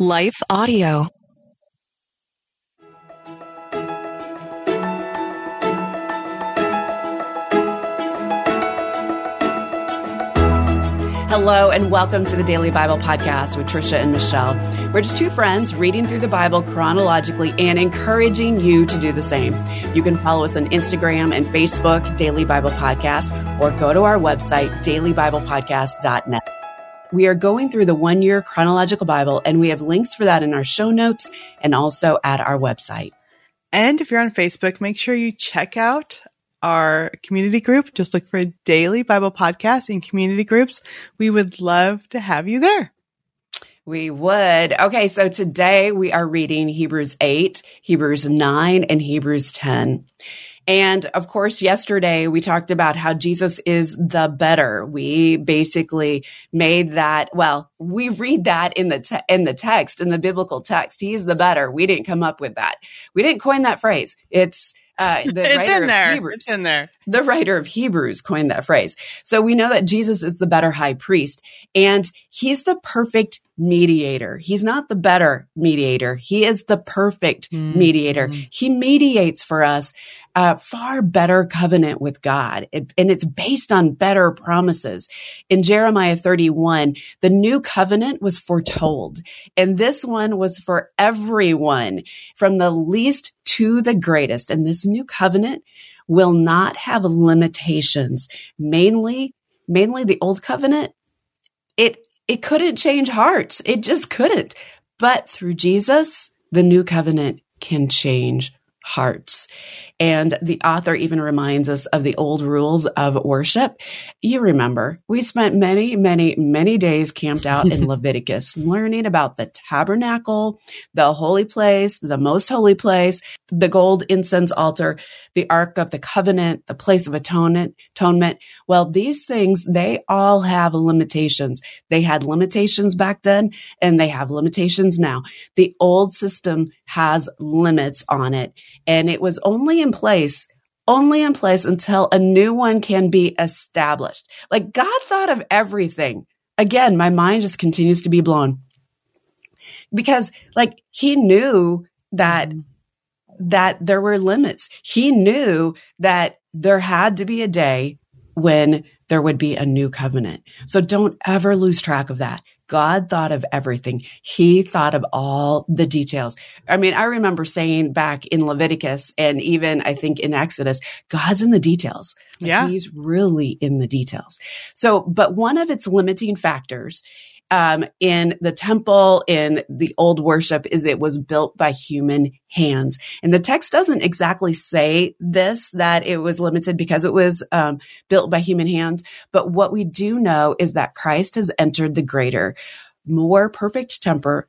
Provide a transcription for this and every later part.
Life Audio. Hello, and welcome to the Daily Bible Podcast with Tricia and Michelle. We're just two friends reading through the Bible chronologically and encouraging you to do the same. You can follow us on Instagram and Facebook, Daily Bible Podcast, or go to our website, dailybiblepodcast.net. We are going through the one year chronological Bible, and we have links for that in our show notes and also at our website. And if you're on Facebook, make sure you check out our community group. Just look for daily Bible podcast in community groups. We would love to have you there. We would. Okay, so today we are reading Hebrews 8, Hebrews 9, and Hebrews 10. And of course, yesterday we talked about how Jesus is the better. We basically made that, well, we read that in the, te- in the text, in the biblical text. He's the better. We didn't come up with that. We didn't coin that phrase. It's, uh, the it's writer in there. of Hebrews. It's in there. The writer of Hebrews coined that phrase. So we know that Jesus is the better high priest and he's the perfect mediator. He's not the better mediator. He is the perfect Mhm. mediator. He mediates for us a far better covenant with God. It- and it's based on better promises. In Jeremiah 31, the new covenant was foretold. And this one was for everyone from the least to the greatest. And this new covenant will not have limitations. Mainly, mainly the old covenant, it, it couldn't change hearts. It just couldn't. But through Jesus, the new covenant can change hearts. And the author even reminds us of the old rules of worship. You remember, we spent many, many, many days camped out in Leviticus learning about the tabernacle, the holy place, the most holy place, the gold incense altar, the ark of the covenant, the place of atonement, atonement. Well, these things, they all have limitations. They had limitations back then and they have limitations now. The old system has limits on it and it was only in place only in place until a new one can be established. Like God thought of everything. Again, my mind just continues to be blown because like he knew that mm-hmm. that there were limits. He knew that there had to be a day when there would be a new covenant. So don't ever lose track of that. God thought of everything. He thought of all the details. I mean, I remember saying back in Leviticus and even I think in Exodus, God's in the details. Like, Yeah. He's really in the details. So, but one of its limiting factors um, in the temple, in the old worship, is it was built by human hands. And the text doesn't exactly say this, that it was limited because it was um, built by human hands. But what we do know is that Christ has entered the greater, more perfect temper.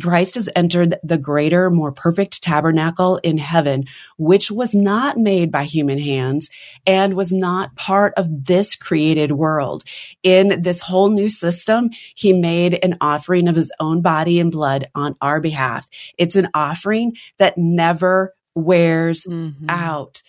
Christ has entered the greater, more perfect tabernacle in heaven, which was not made by human hands and was not part of this created world. In this whole new system, he made an offering of his own body and blood on our behalf. It's an offering that never wears Mhm. out.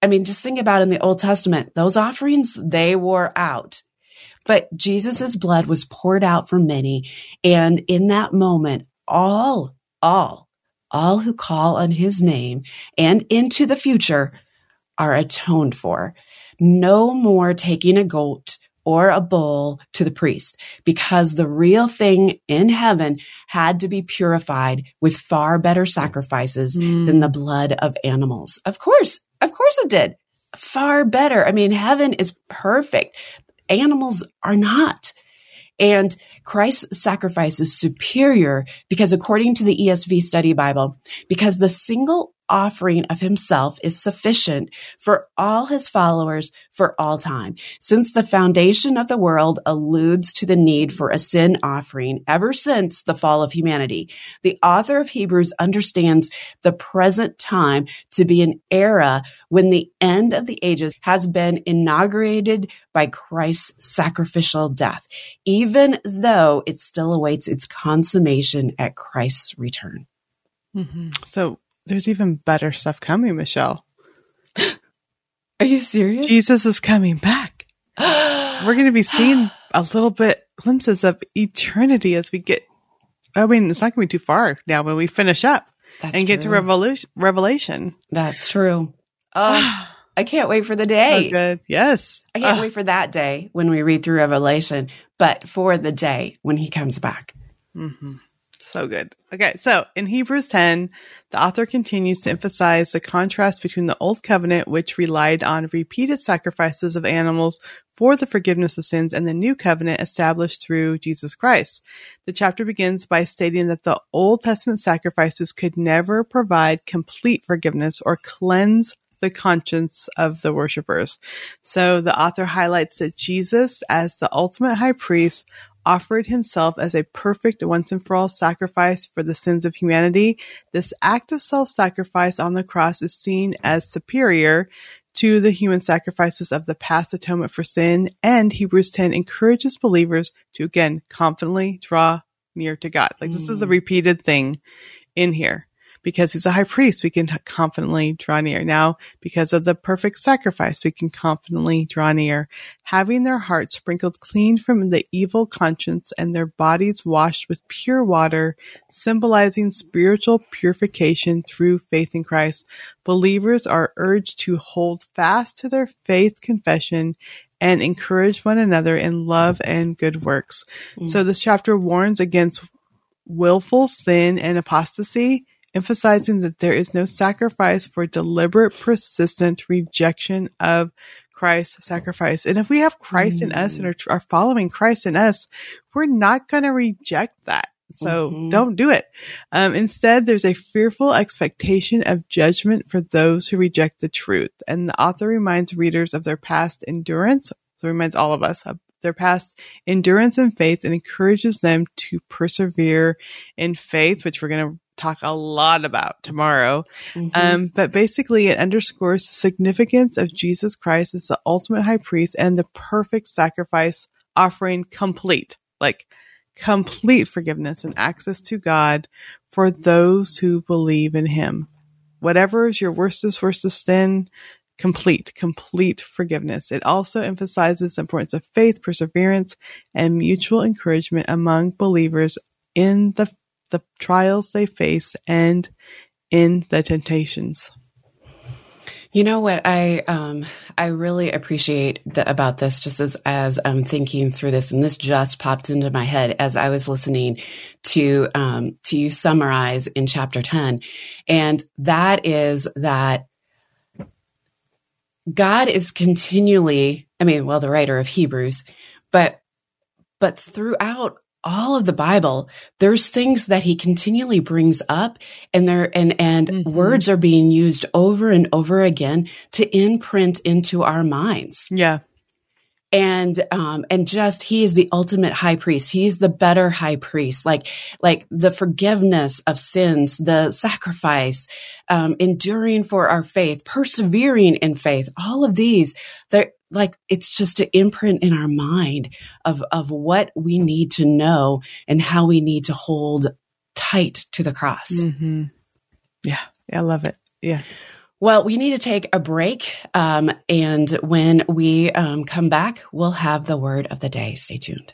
I mean, just think about in the Old Testament, those offerings, they wore out. But Jesus' blood was poured out for many. And in that moment, all, all, all who call on his name and into the future are atoned for. No more taking a goat or a bull to the priest because the real thing in heaven had to be purified with far better sacrifices hmm. than the blood of animals. Of course, of course it did. Far better. I mean, heaven is perfect. Animals are not. And Christ's sacrifice is superior because according to the ESV study Bible, because the single offering of himself is sufficient for all his followers for all time. Since the foundation of the world alludes to the need for a sin offering ever since the fall of humanity, the author of Hebrews understands the present time to be an era when the end of the ages has been inaugurated by Christ's sacrificial death, even though it still awaits its consummation at Christ's return. Mhm. So there's even better stuff coming, Michelle. Are you serious? Jesus is coming back. We're going to be seeing a little bit glimpses of eternity as we get I mean, it's not going to be too far now when we finish up That's and get to true. Revelation. That's true. Oh, Oh, I can't wait for the day. good. Yes. I can't Ah, wait for that day when we read through Revelation, but for the day when he comes back. mhm. So good. Okay. So in Hebrews 10, the author continues to emphasize the contrast between the old covenant, which relied on repeated sacrifices of animals for the forgiveness of sins, and the new covenant established through Jesus Christ. The chapter begins by stating that the Old Testament sacrifices could never provide complete forgiveness or cleanse the conscience of the worshippers. So the author highlights that Jesus, as the ultimate high priest, offered himself as a perfect once and for all sacrifice for the sins of humanity. This act of self sacrifice on the cross is seen as superior to the human sacrifices of the past atonement for sin. And Hebrews 10 encourages believers to again confidently draw near to God. Like this is a Mm. repeated thing in here. Because he's a high priest, we can confidently draw near. Now, because of the perfect sacrifice, we can confidently draw near having their hearts sprinkled clean from the evil conscience and their bodies washed with pure water, symbolizing spiritual purification through faith in Christ. Believers are urged to hold fast to their faith confession and encourage one another in love and good works. Mm. So this chapter warns against willful sin and apostasy, emphasizing that there is no sacrifice for deliberate, persistent rejection of Christ's sacrifice. And if we have Christ in us and are, are following Christ in us, we're not going to reject that. So Mhm. don't do it. Um, instead, there's a fearful expectation of judgment for those who reject the truth. And the author reminds readers of their past endurance. So reminds all of us of their past endurance and faith and encourages them to persevere in faith, which we're going to talk a lot about tomorrow. Mhm. Um, but basically, it underscores the significance of Jesus Christ as the ultimate high priest and the perfect sacrifice, offering complete, like complete forgiveness and access to God for those who believe in Him. Whatever is your worstest, worstest sin, complete, complete forgiveness. It also emphasizes the importance of faith, perseverance, and mutual encouragement among believers in the the trials they face and in the temptations. You know what I um I really appreciate the, about this just as as I'm thinking through this and this just popped into my head as I was listening to um to you summarize in chapter 10 and that is that God is continually I mean well the writer of Hebrews but but throughout all of the Bible, there's things that he continually brings up and there and and Mhm. words are being used over and over again to imprint into our minds. Yeah. And um and just he is the ultimate high priest. He's the better high priest. Like like the forgiveness of sins, the sacrifice, um enduring for our faith, persevering in faith. All of these they're like it's just an imprint in our mind of of what we need to know and how we need to hold tight to the cross. hmm Yeah. I love it. Yeah. Well, we need to take a break. Um, and when we um, come back, we'll have the word of the day. Stay tuned.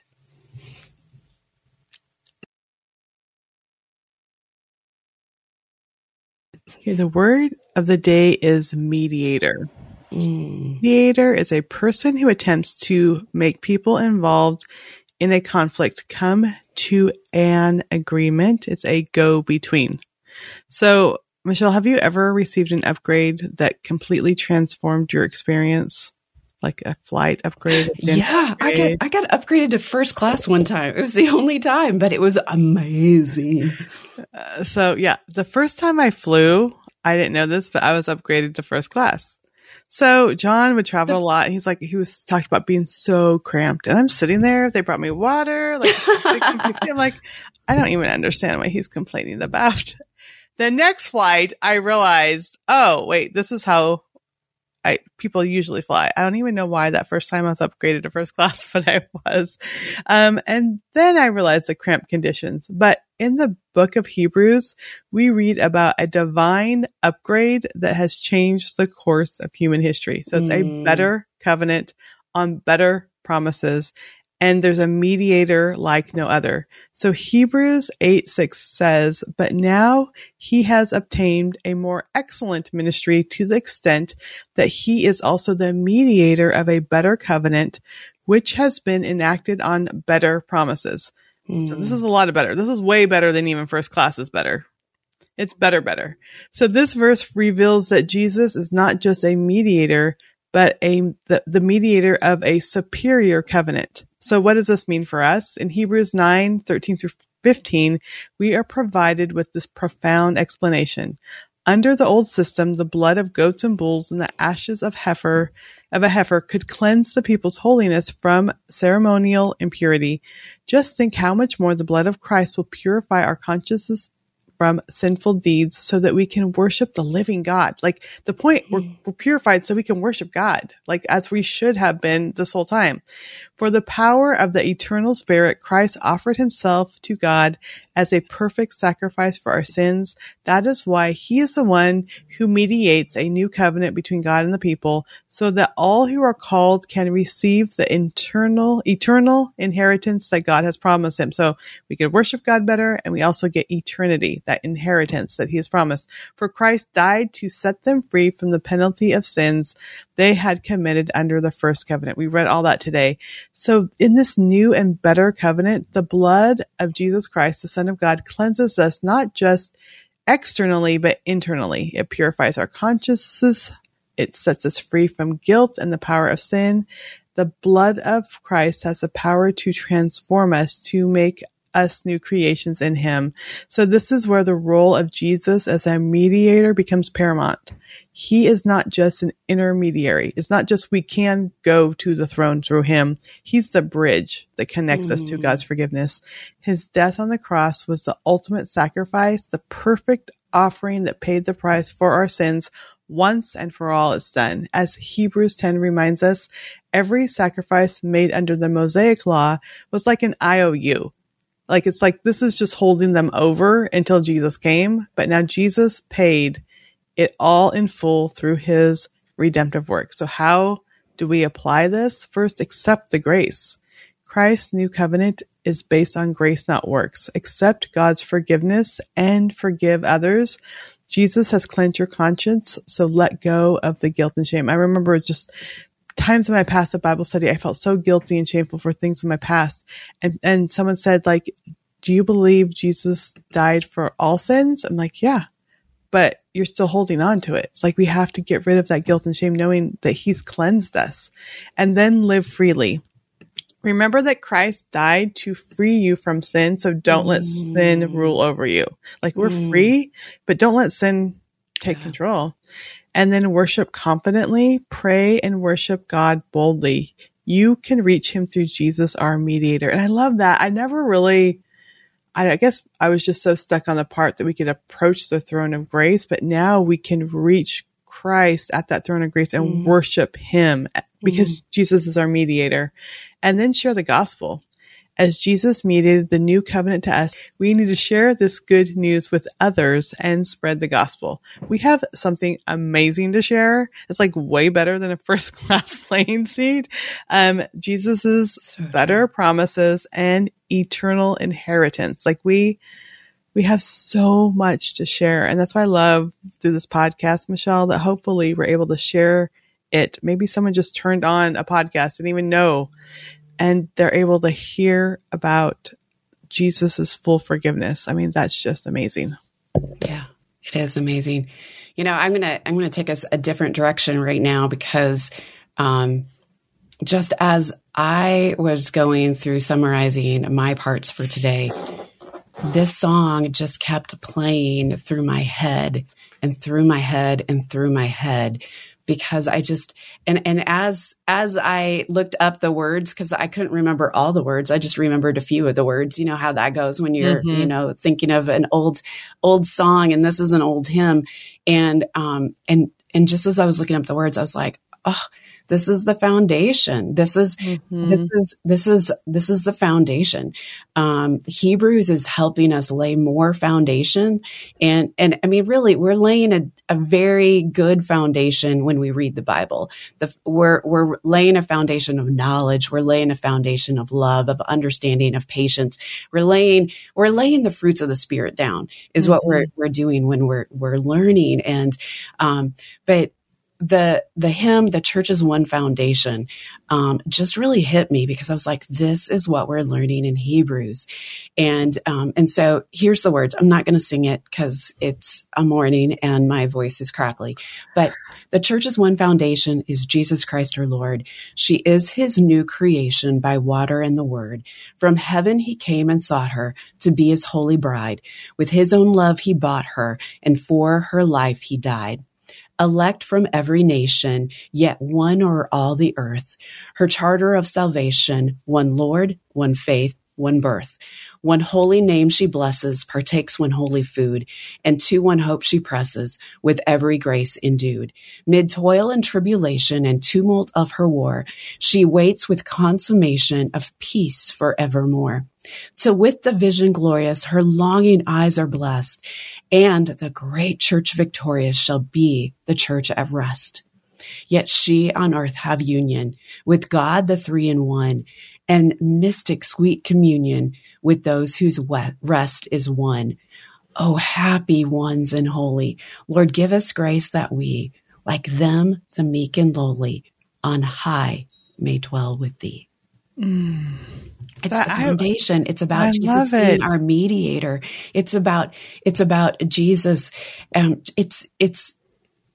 Okay, the word of the day is mediator. Mm. Mediator is a person who attempts to make people involved in a conflict come to an agreement. It's a go between. So, Michelle, have you ever received an upgrade that completely transformed your experience? Like a flight upgrade? Yeah, I got? I got upgraded to first class one time. It was the only time, but it was amazing. Uh, so yeah, the first time I flew, I didn't know this, but I was upgraded to first class. So John would travel a lot. And he's like, he was talked about being so cramped, and I'm sitting there. They brought me water. Like I'm like, I don't even understand what he's complaining about. The next flight, I realized, oh wait, this is how I people usually fly. I don't even know why that first time I was upgraded to first class, but I was. Um, and then I realized the cramped conditions. But in the book of Hebrews, we read about a divine upgrade that has changed the course of human history. So it's a Mm. better covenant on better promises. and there's a mediator like no other. So Hebrews 8 6 says, But now he has obtained a more excellent ministry to the extent that he is also the mediator of a better covenant, which has been enacted on better promises. Mm. So this is a lot of better. This is way better than even first class is better. It's better, better. So this verse reveals that Jesus is not just a mediator, but a the, the mediator of a superior covenant. So what does this mean for us? In Hebrews 9, 13 through 15, we are provided with this profound explanation. Under the old system, the blood of goats and bulls and the ashes of heifer of a heifer could cleanse the people's holiness from ceremonial impurity. Just think how much more the blood of Christ will purify our consciences from sinful deeds so that we can worship the living God. Like the point, we're, mm. we're, purified so we can worship God, like as we should have been this whole time. For the power of the eternal spirit, Christ offered himself to God as a perfect sacrifice for our sins. That is why he is the one who mediates a new covenant between God and the people so that all who are called can receive the internal, eternal inheritance that God has promised him. So we can worship God better and we also get eternity, that inheritance that he has promised. For Christ died to set them free from the penalty of sins they had committed under the first covenant. We read all that today. So in this new and better covenant, the blood of Jesus Christ, the Son of God, cleanses us not just externally, but internally. It purifies our consciences. It sets us free from guilt and the power of sin. The blood of Christ has the power to transform us, to make us new creations in him. So this is where the role of Jesus as a mediator becomes paramount. He is not just an intermediary. It's not just we can go to the throne through him. He's the bridge that connects mm. us to mm. God's forgiveness. His death on the cross was the ultimate sacrifice, the perfect offering that paid the price for our sins once and for all it's done. As Hebrews 10 reminds us, every sacrifice made under the Mosaic law was like an IOU. Like it's like this is just holding them over until Jesus came, but now Jesus paid it all in full through his redemptive work. So how do we apply this? First, accept the grace. Christ's new covenant is based on grace, not works. Accept God's forgiveness and forgive others. Jesus has cleansed your conscience, so let go of the guilt and shame. I remember just times in my past at Bible study, I felt so guilty and shameful for things in my past. And, and someone said, like, do you believe Jesus died for all sins? I'm like, yeah, but you're still holding on to it. It's like we have to get rid of that guilt and shame, knowing that he's cleansed us and then live freely. Remember that Christ died to free you from sin. So don't mm. let sin rule over you. Like we're mm. free, but don't let sin take yeah. control and then worship confidently, pray and worship God boldly. You can reach him through Jesus, our mediator. And I love that. I never really, I guess I was just so stuck on the part that we could approach the throne of grace, but now we can reach Christ at that throne of grace and mm. worship him because mm. Jesus is our mediator and then share the gospel. As Jesus mediated the new covenant to us, we need to share this good news with others and spread the gospel. We have something amazing to share. It's like way better than a first class plane seat. Um, Jesus's so better promises and eternal inheritance. Like we, we have so much to share. And that's why I love through this podcast, Michelle, that hopefully we're able to share it. Maybe someone just turned on a podcast and even know and they're able to hear about Jesus's full forgiveness. I mean, that's just amazing. Yeah, it is amazing. You know, I'm gonna I'm gonna take us a different direction right now because um, just as I was going through summarizing my parts for today, this song just kept playing through my head and through my head and through my head because I just and and as as I looked up the words because I couldn't remember all the words, I just remembered a few of the words. You know how that goes when you're mm-hmm. you know thinking of an old old song and this is an old hymn, and um and and just as I was looking up the words, I was like, oh, This is the foundation. This is mm-hmm. this is this is this is the foundation. Um, Hebrews is helping us lay more foundation, and and I mean, really, we're laying a, a very good foundation when we read the Bible. The, we're we're laying a foundation of knowledge. We're laying a foundation of love, of understanding, of patience. We're laying we're laying the fruits of the Spirit down. Is mm-hmm. what we're we're doing when we're we're learning and um, but the the hymn the church is one foundation um, just really hit me because i was like this is what we're learning in hebrews. And um, and so here's the words. I'm not going to sing it because it's a morning and my voice is crackly but the church's one foundation is jesus christ our lord. She is his new creation by water and the word. From heaven he came and sought her to be his holy bride. With his own love he bought her and for her life he died elect from every nation, yet one or all the earth. Her charter of salvation, one Lord, one faith, one birth. One holy name she blesses, partakes one holy food, and to one hope she presses, with every grace endued. Mid toil and tribulation and tumult of her war, she waits with consummation of peace forevermore. To with the vision glorious, her longing eyes are blessed, and the great church victorious shall be the church at rest. Yet she on earth have union with God, the three in one, and mystic sweet communion with those whose rest is won. Oh, happy ones and holy. Lord, give us grace that we, like them, the meek and lowly, on high may dwell with thee. Mm, it's the foundation. I, it's about I Jesus being our mediator. It's about, it's about Jesus. Um, it's, it's,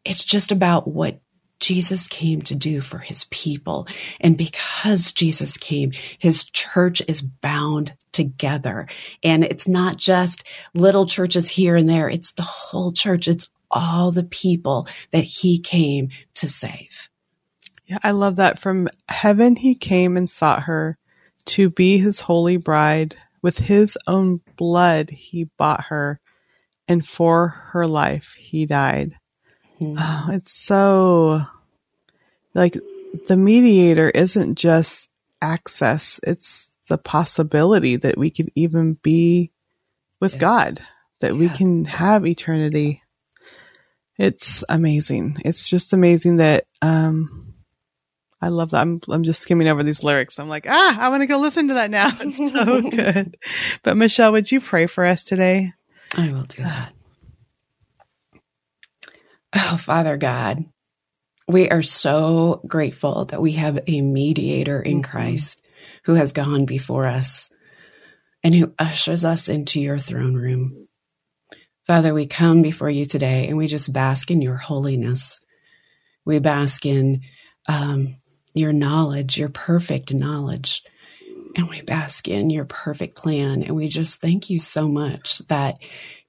it's just about what Jesus came to do for his people. And because Jesus came, his church is bound together. And it's not just little churches here and there. It's the whole church. It's all the people that he came to save. Yeah, I love that. From heaven, he came and sought her to be his holy bride. With his own blood, he bought her, and for her life, he died. Mm-hmm. Oh, it's so like the mediator isn't just access, it's the possibility that we could even be with yeah. God, that yeah. we can have eternity. It's amazing. It's just amazing that um I love that. I'm I'm just skimming over these lyrics. I'm like, ah, I want to go listen to that now. It's so good. But Michelle, would you pray for us today? I will do that. Oh, Father God, we are so grateful that we have a mediator in mm-hmm. Christ who has gone before us and who ushers us into your throne room. Father, we come before you today and we just bask in your holiness. We bask in um, your knowledge, your perfect knowledge. And we bask in your perfect plan. And we just thank you so much that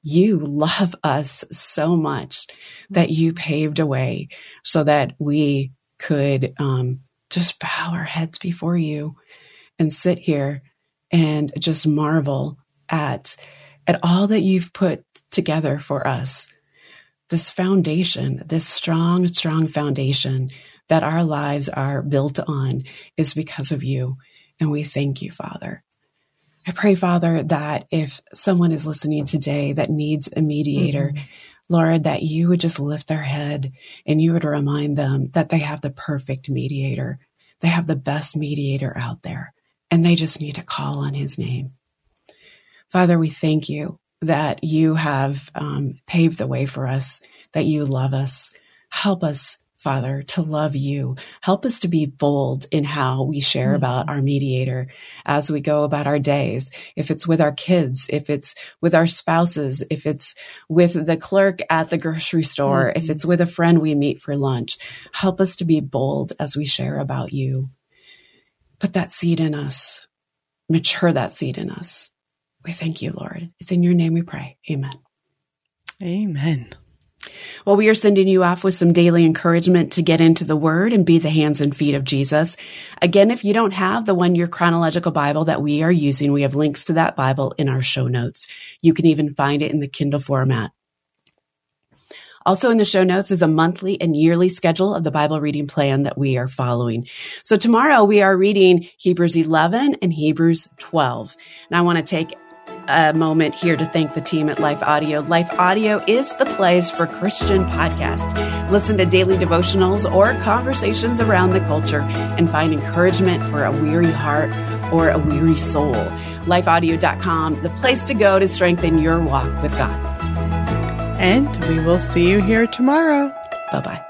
you love us so much that you paved a way so that we could um, just bow our heads before you and sit here and just marvel at at all that you've put together for us this foundation this strong strong foundation that our lives are built on is because of you and we thank you father I pray, Father, that if someone is listening today that needs a mediator, mm-hmm. Lord, that you would just lift their head and you would remind them that they have the perfect mediator. They have the best mediator out there, and they just need to call on his name. Father, we thank you that you have um, paved the way for us, that you love us. Help us Father, to love you. Help us to be bold in how we share mm-hmm. about our mediator as we go about our days. If it's with our kids, if it's with our spouses, if it's with the clerk at the grocery store, mm-hmm. if it's with a friend we meet for lunch, help us to be bold as we share about you. Put that seed in us, mature that seed in us. We thank you, Lord. It's in your name we pray. Amen. Amen. Well, we are sending you off with some daily encouragement to get into the word and be the hands and feet of Jesus. Again, if you don't have the one year chronological Bible that we are using, we have links to that Bible in our show notes. You can even find it in the Kindle format. Also in the show notes is a monthly and yearly schedule of the Bible reading plan that we are following. So tomorrow we are reading Hebrews 11 and Hebrews 12. And I want to take a moment here to thank the team at Life Audio. Life Audio is the place for Christian podcast. Listen to daily devotionals or conversations around the culture and find encouragement for a weary heart or a weary soul. Lifeaudio.com, the place to go to strengthen your walk with God. And we will see you here tomorrow. Bye bye.